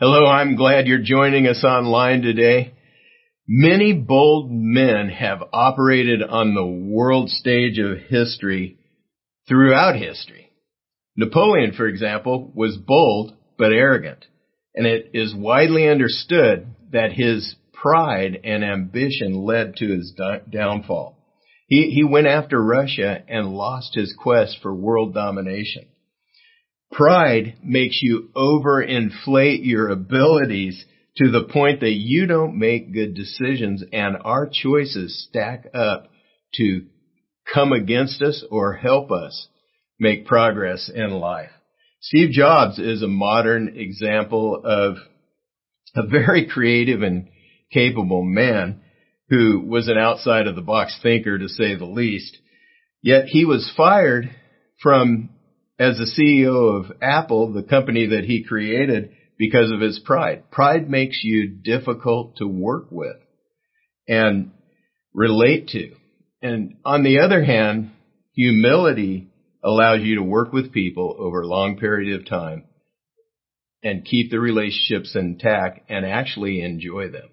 Hello, I'm glad you're joining us online today. Many bold men have operated on the world stage of history throughout history. Napoleon, for example, was bold but arrogant, and it is widely understood that his pride and ambition led to his downfall. He, he went after Russia and lost his quest for world domination. Pride makes you overinflate your abilities to the point that you don't make good decisions and our choices stack up to come against us or help us make progress in life. Steve Jobs is a modern example of a very creative and capable man who was an outside of the box thinker to say the least. Yet he was fired from as the CEO of Apple, the company that he created, because of his pride. Pride makes you difficult to work with and relate to. And on the other hand, humility allows you to work with people over a long period of time and keep the relationships intact and actually enjoy them.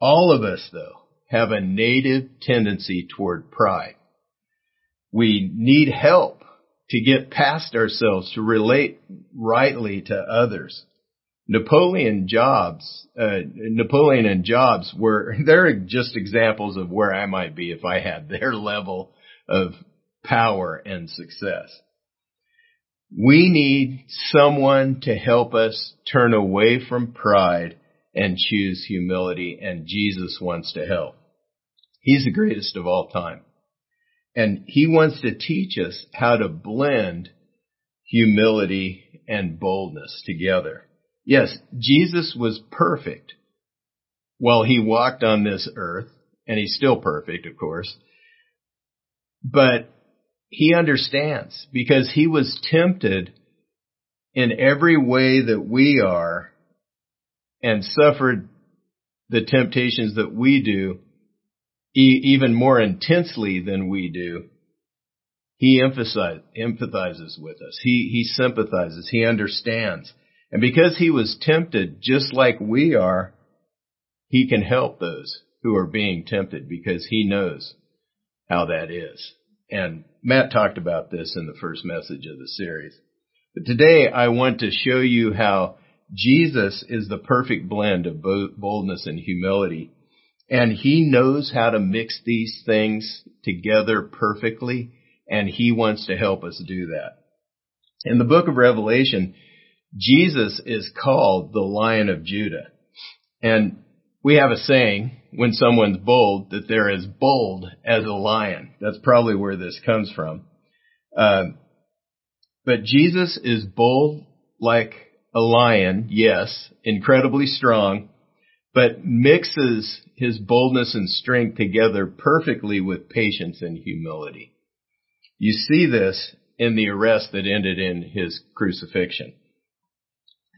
All of us, though, have a native tendency toward pride. We need help to get past ourselves, to relate rightly to others. Napoleon Jobs, uh, Napoleon and Jobs were, they're just examples of where I might be if I had their level of power and success. We need someone to help us turn away from pride and choose humility and Jesus wants to help. He's the greatest of all time. And he wants to teach us how to blend humility and boldness together. Yes, Jesus was perfect while he walked on this earth, and he's still perfect, of course. But he understands because he was tempted in every way that we are and suffered the temptations that we do even more intensely than we do, he empathizes with us. He, he sympathizes. He understands. And because he was tempted just like we are, he can help those who are being tempted because he knows how that is. And Matt talked about this in the first message of the series. But today I want to show you how Jesus is the perfect blend of boldness and humility and he knows how to mix these things together perfectly, and he wants to help us do that. In the book of Revelation, Jesus is called the Lion of Judah. And we have a saying when someone's bold that they're as bold as a lion. That's probably where this comes from. Uh, but Jesus is bold like a lion, yes, incredibly strong, but mixes his boldness and strength together perfectly with patience and humility. You see this in the arrest that ended in his crucifixion.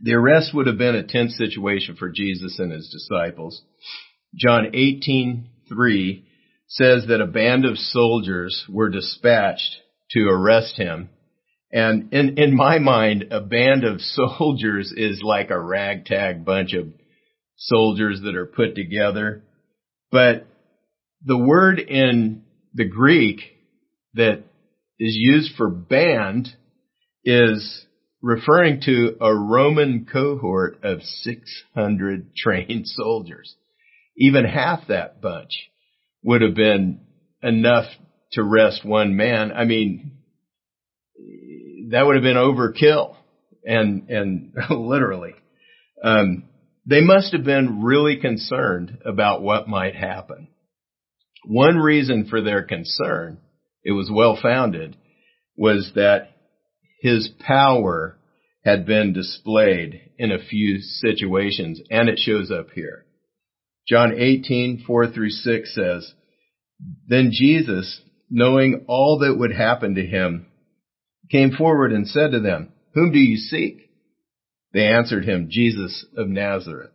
The arrest would have been a tense situation for Jesus and his disciples. John 18:3 says that a band of soldiers were dispatched to arrest him. And in, in my mind, a band of soldiers is like a ragtag bunch of soldiers that are put together. But the word in the Greek that is used for band is referring to a Roman cohort of 600 trained soldiers. Even half that bunch would have been enough to rest one man. I mean, that would have been overkill and, and literally. Um, they must have been really concerned about what might happen. One reason for their concern, it was well founded, was that his power had been displayed in a few situations, and it shows up here. John 18, 4 through 6 says, Then Jesus, knowing all that would happen to him, came forward and said to them, Whom do you seek? They answered him, Jesus of Nazareth.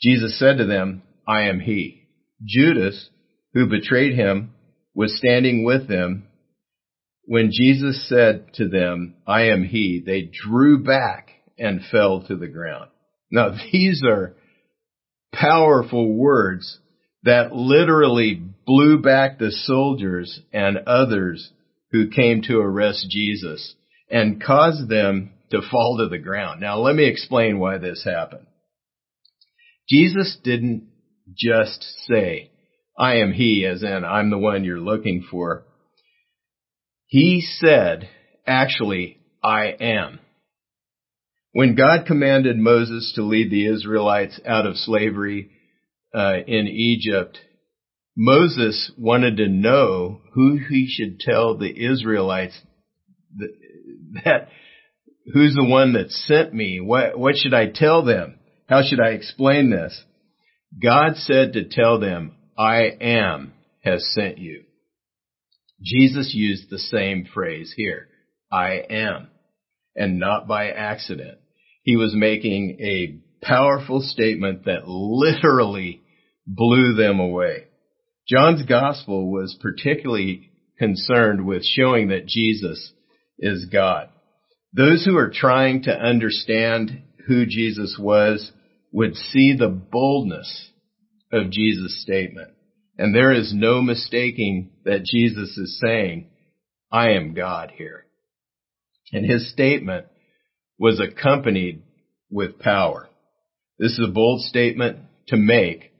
Jesus said to them, I am he. Judas, who betrayed him, was standing with them. When Jesus said to them, I am he, they drew back and fell to the ground. Now these are powerful words that literally blew back the soldiers and others who came to arrest Jesus and caused them to fall to the ground. Now let me explain why this happened. Jesus didn't just say, I am he, as in I'm the one you're looking for. He said, actually, I am. When God commanded Moses to lead the Israelites out of slavery uh, in Egypt, Moses wanted to know who he should tell the Israelites that, that who's the one that sent me? What, what should I tell them? How should I explain this? God said to tell them, I am has sent you. Jesus used the same phrase here. I am. And not by accident. He was making a powerful statement that literally blew them away. John's gospel was particularly concerned with showing that Jesus is God. Those who are trying to understand who Jesus was would see the boldness of Jesus' statement. And there is no mistaking that Jesus is saying, I am God here. And his statement was accompanied with power. This is a bold statement to make,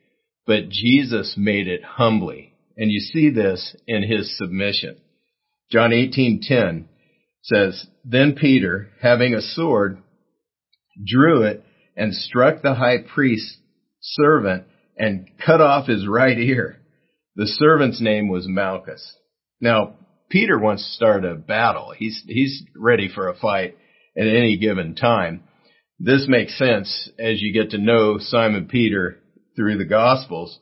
but Jesus made it humbly. And you see this in his submission. John 18:10 says, Then Peter, having a sword, drew it and struck the high priest's servant and cut off his right ear. The servant's name was Malchus. Now, Peter wants to start a battle. He's, he's ready for a fight at any given time. This makes sense as you get to know Simon Peter through the Gospels.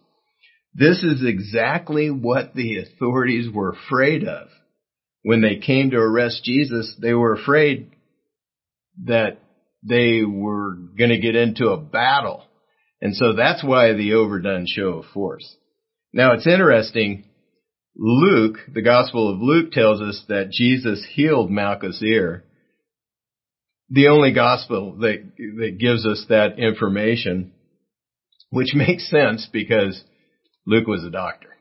This is exactly what the authorities were afraid of. When they came to arrest Jesus, they were afraid that they were going to get into a battle. And so that's why the overdone show of force. Now it's interesting. Luke, the Gospel of Luke tells us that Jesus healed Malchus' ear. The only gospel that, that gives us that information, which makes sense because Luke was a doctor.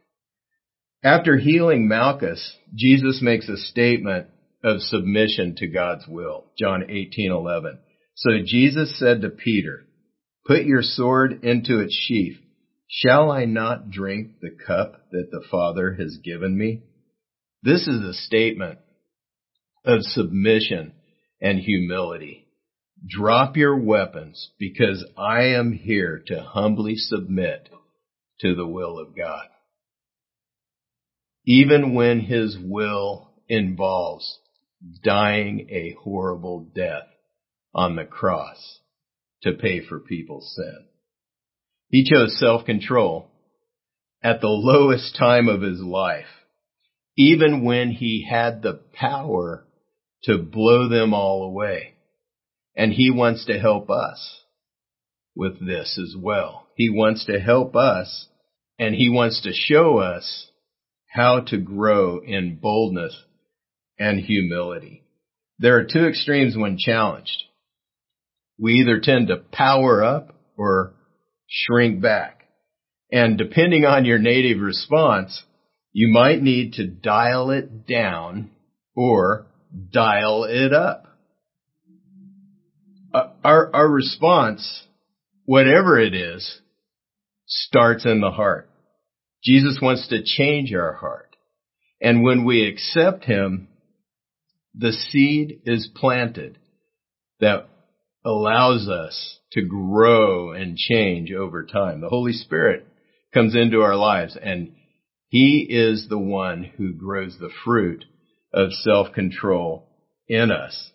After healing Malchus, Jesus makes a statement of submission to God's will. John 18:11. So Jesus said to Peter, Put your sword into its sheath. Shall I not drink the cup that the Father has given me? This is a statement of submission and humility. Drop your weapons because I am here to humbly submit to the will of God. Even when his will involves dying a horrible death on the cross to pay for people's sin. He chose self-control at the lowest time of his life, even when he had the power to blow them all away. And he wants to help us with this as well. He wants to help us and he wants to show us how to grow in boldness and humility. There are two extremes when challenged we either tend to power up or shrink back. And depending on your native response, you might need to dial it down or dial it up. Uh, our, our response, whatever it is, starts in the heart. Jesus wants to change our heart. And when we accept Him, the seed is planted that allows us to grow and change over time. The Holy Spirit comes into our lives and He is the one who grows the fruit of self-control in us.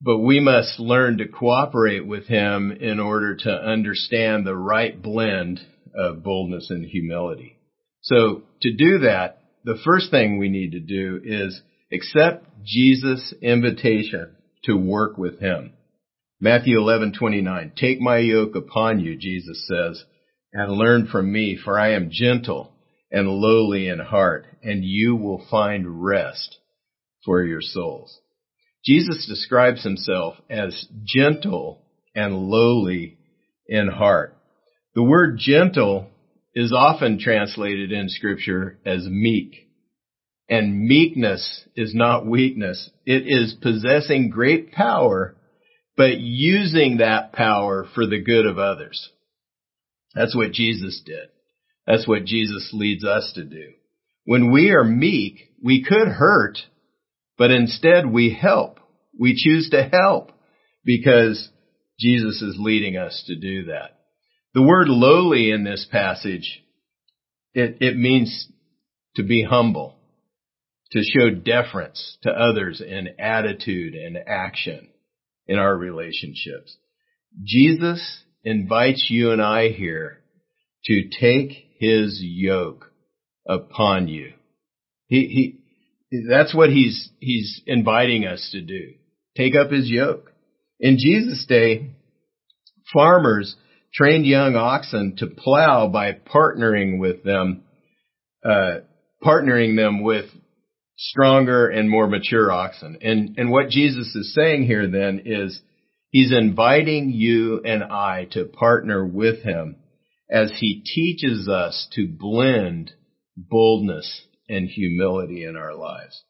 But we must learn to cooperate with Him in order to understand the right blend of boldness and humility. So to do that, the first thing we need to do is accept Jesus' invitation to work with him. Matthew 11:29 Take my yoke upon you, Jesus says, and learn from me, for I am gentle and lowly in heart, and you will find rest for your souls. Jesus describes himself as gentle and lowly in heart. The word gentle is often translated in scripture as meek. And meekness is not weakness. It is possessing great power, but using that power for the good of others. That's what Jesus did. That's what Jesus leads us to do. When we are meek, we could hurt, but instead we help. We choose to help because Jesus is leading us to do that. The word lowly in this passage, it, it means to be humble, to show deference to others in attitude and action in our relationships. Jesus invites you and I here to take his yoke upon you. He, he, that's what he's, he's inviting us to do. Take up his yoke. In Jesus' day, farmers trained young oxen to plow by partnering with them, uh, partnering them with stronger and more mature oxen. And, and what Jesus is saying here then is he's inviting you and I to partner with him as he teaches us to blend boldness and humility in our lives.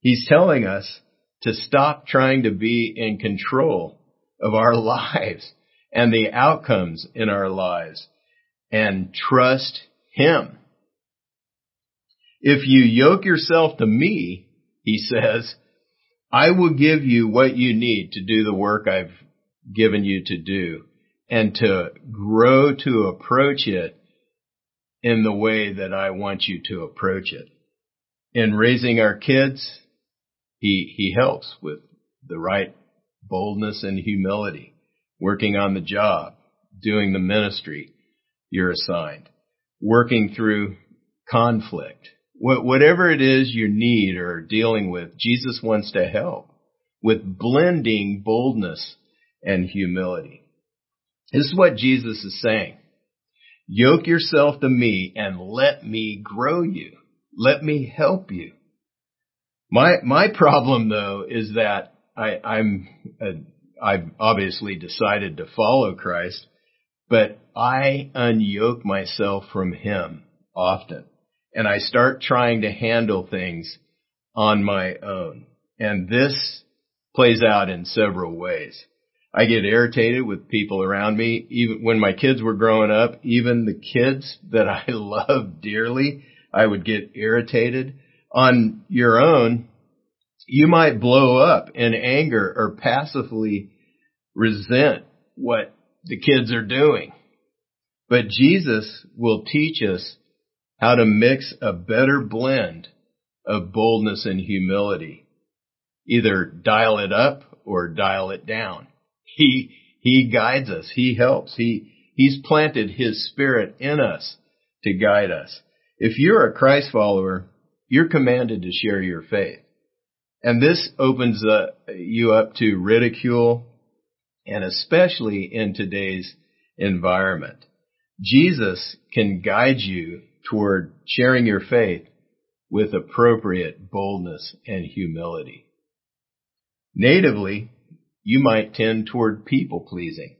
He's telling us to stop trying to be in control of our lives and the outcomes in our lives and trust Him. If you yoke yourself to me, he says, I will give you what you need to do the work I've given you to do and to grow to approach it in the way that I want you to approach it. In raising our kids, he, he helps with the right boldness and humility, working on the job, doing the ministry you're assigned, working through conflict. Whatever it is you need or dealing with, Jesus wants to help with blending boldness and humility. This is what Jesus is saying. Yoke yourself to me and let me grow you. Let me help you. My, my problem though is that I, I'm, a, I've obviously decided to follow Christ, but I unyoke myself from Him often. And I start trying to handle things on my own. And this plays out in several ways. I get irritated with people around me. Even when my kids were growing up, even the kids that I love dearly, I would get irritated. On your own, you might blow up in anger or passively resent what the kids are doing. But Jesus will teach us how to mix a better blend of boldness and humility. Either dial it up or dial it down. He, he guides us. He helps. He, he's planted his spirit in us to guide us. If you're a Christ follower, you're commanded to share your faith. And this opens uh, you up to ridicule and especially in today's environment. Jesus can guide you toward sharing your faith with appropriate boldness and humility. Natively, you might tend toward people pleasing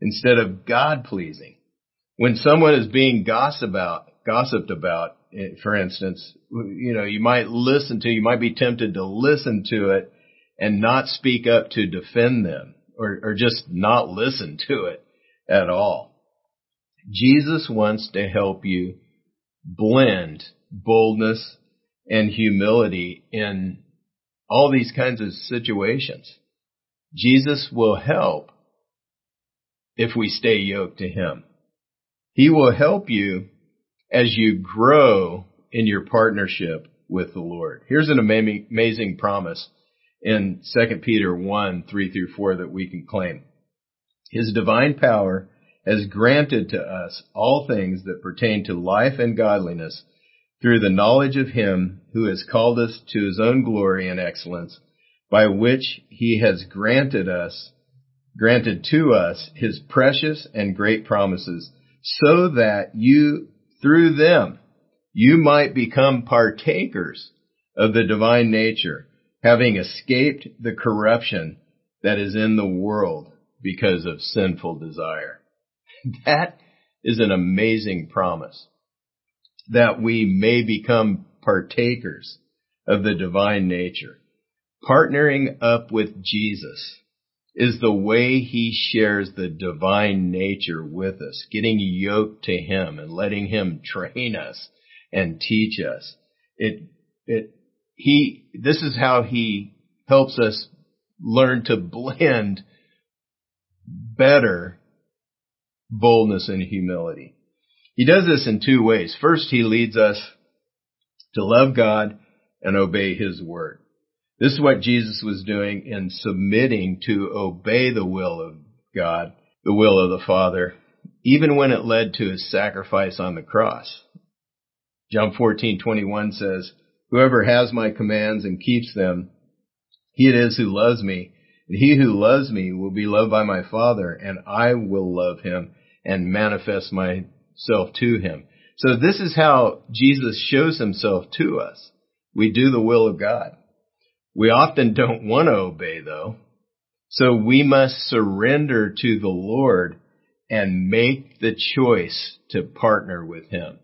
instead of God pleasing. When someone is being gossiped about, gossiped about, Eh, for instance, you know, you might listen to, you might be tempted to listen to it and not speak up to defend them or, or just not listen to it at all. Jesus wants to help you blend boldness and humility in all these kinds of situations. Jesus will help if we stay yoked to Him. He will help you as you grow in your partnership with the Lord. Here's an amazing promise in 2 Peter 1, 3 through 4 that we can claim. His divine power has granted to us all things that pertain to life and godliness through the knowledge of Him who has called us to His own glory and excellence by which he has granted us, granted to us his precious and great promises, so that you, through them, you might become partakers of the divine nature, having escaped the corruption that is in the world because of sinful desire. That is an amazing promise that we may become partakers of the divine nature. Partnering up with Jesus is the way he shares the divine nature with us, getting yoked to him and letting him train us and teach us. It, it, he, this is how he helps us learn to blend better boldness and humility. He does this in two ways. First, he leads us to love God and obey his word. This is what Jesus was doing in submitting to obey the will of God, the will of the Father, even when it led to his sacrifice on the cross. John 14:21 says, "Whoever has my commands and keeps them, he it is who loves me, and he who loves me will be loved by my Father, and I will love him and manifest myself to him." So this is how Jesus shows himself to us. We do the will of God. We often don't want to obey though. So we must surrender to the Lord and make the choice to partner with Him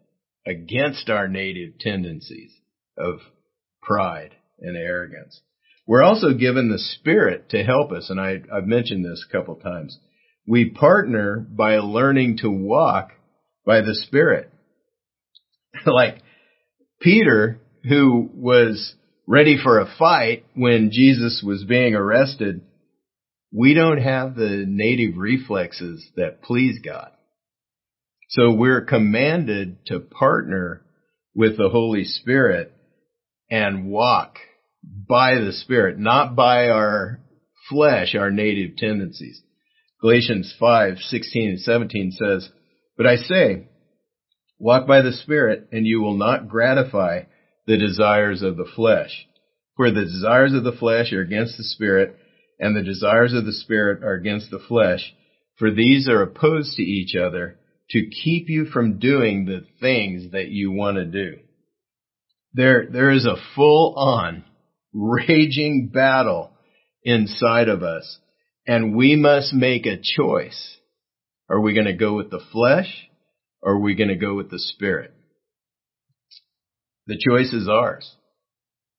against our native tendencies of pride and arrogance. We're also given the Spirit to help us, and I, have mentioned this a couple times. We partner by learning to walk by the Spirit. like Peter, who was ready for a fight when Jesus was being arrested, we don't have the native reflexes that please God. So we're commanded to partner with the Holy Spirit and walk by the Spirit, not by our flesh, our native tendencies. Galatians 5, 16 and 17 says, But I say, walk by the Spirit and you will not gratify the desires of the flesh. For the desires of the flesh are against the spirit, and the desires of the spirit are against the flesh. For these are opposed to each other to keep you from doing the things that you want to do. There, there is a full on raging battle inside of us, and we must make a choice. Are we going to go with the flesh or are we going to go with the spirit? The choice is ours.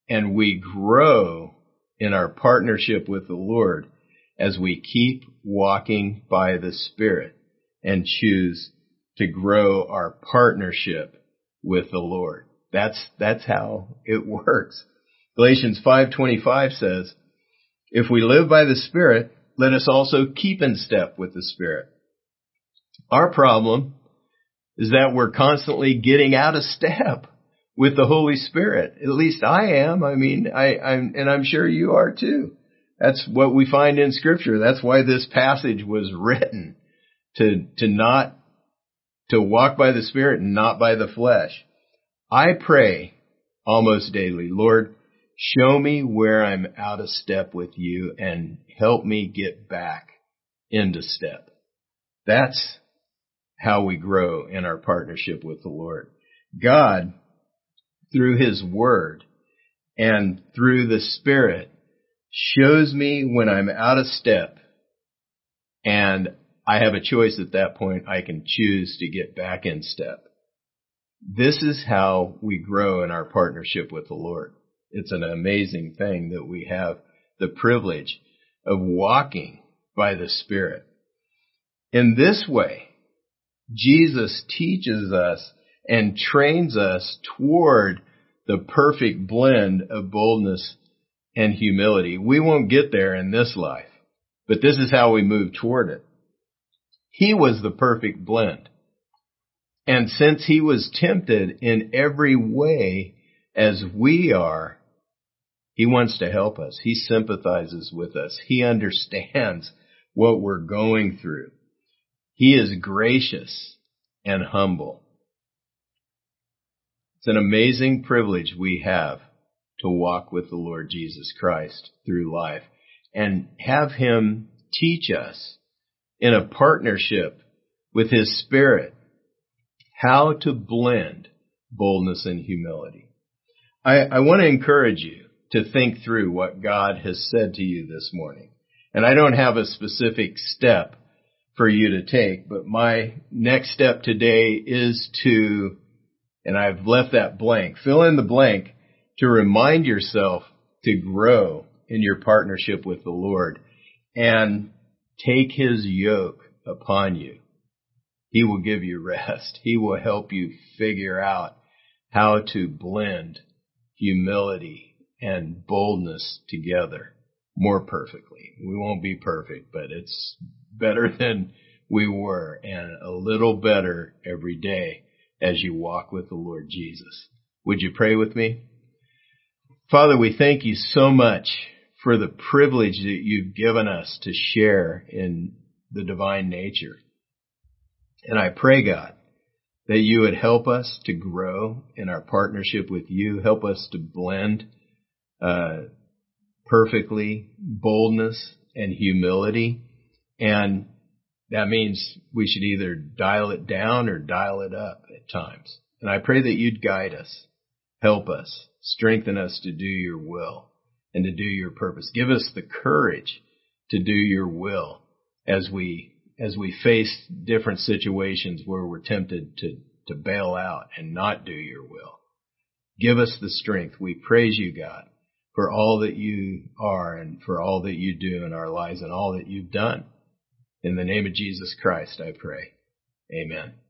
And we grow in our partnership with the Lord as we keep walking by the Spirit and choose to grow our partnership with the Lord. That's, that's how it works. Galatians 5:25 says, "If we live by the Spirit, let us also keep in step with the Spirit." Our problem is that we're constantly getting out of step with the Holy Spirit. At least I am. I mean, I, I'm, and I'm sure you are too. That's what we find in scripture. That's why this passage was written to, to not, to walk by the Spirit and not by the flesh. I pray almost daily, Lord, show me where I'm out of step with you and help me get back into step. That's how we grow in our partnership with the Lord. God through His Word and through the Spirit shows me when I'm out of step and I have a choice at that point. I can choose to get back in step. This is how we grow in our partnership with the Lord. It's an amazing thing that we have the privilege of walking by the Spirit. In this way, Jesus teaches us and trains us toward the perfect blend of boldness and humility. We won't get there in this life, but this is how we move toward it. He was the perfect blend. And since he was tempted in every way as we are, he wants to help us. He sympathizes with us. He understands what we're going through. He is gracious and humble. It's an amazing privilege we have to walk with the Lord Jesus Christ through life and have Him teach us in a partnership with His Spirit how to blend boldness and humility. I, I want to encourage you to think through what God has said to you this morning And I don't have a specific step for you to take, but my next step today is to, and I've left that blank, fill in the blank to remind yourself to grow in your partnership with the Lord and take his yoke upon you. He will give you rest. He will help you figure out how to blend humility and boldness together more perfectly. We won't be perfect, but it's better than we were and a little better every day as you walk with the Lord Jesus. Would you pray with me? Father, we thank you so much for the privilege that you've given us to share in the divine nature. And I pray, God, that you would help us to grow in our partnership with you, help us to blend uh, perfectly boldness and humility. And that means we should either dial it down or dial it up at times. And I pray that you'd guide us, help us, strengthen us to do your will and to do your purpose. Give us the courage to do your will as we as we face different situations where we're tempted to to bail out and not do your will. Give us the strength. We praise you, God, for all that you are and for all that you do in our lives and all that you've done. In the name of Jesus Christ, I pray. Amen.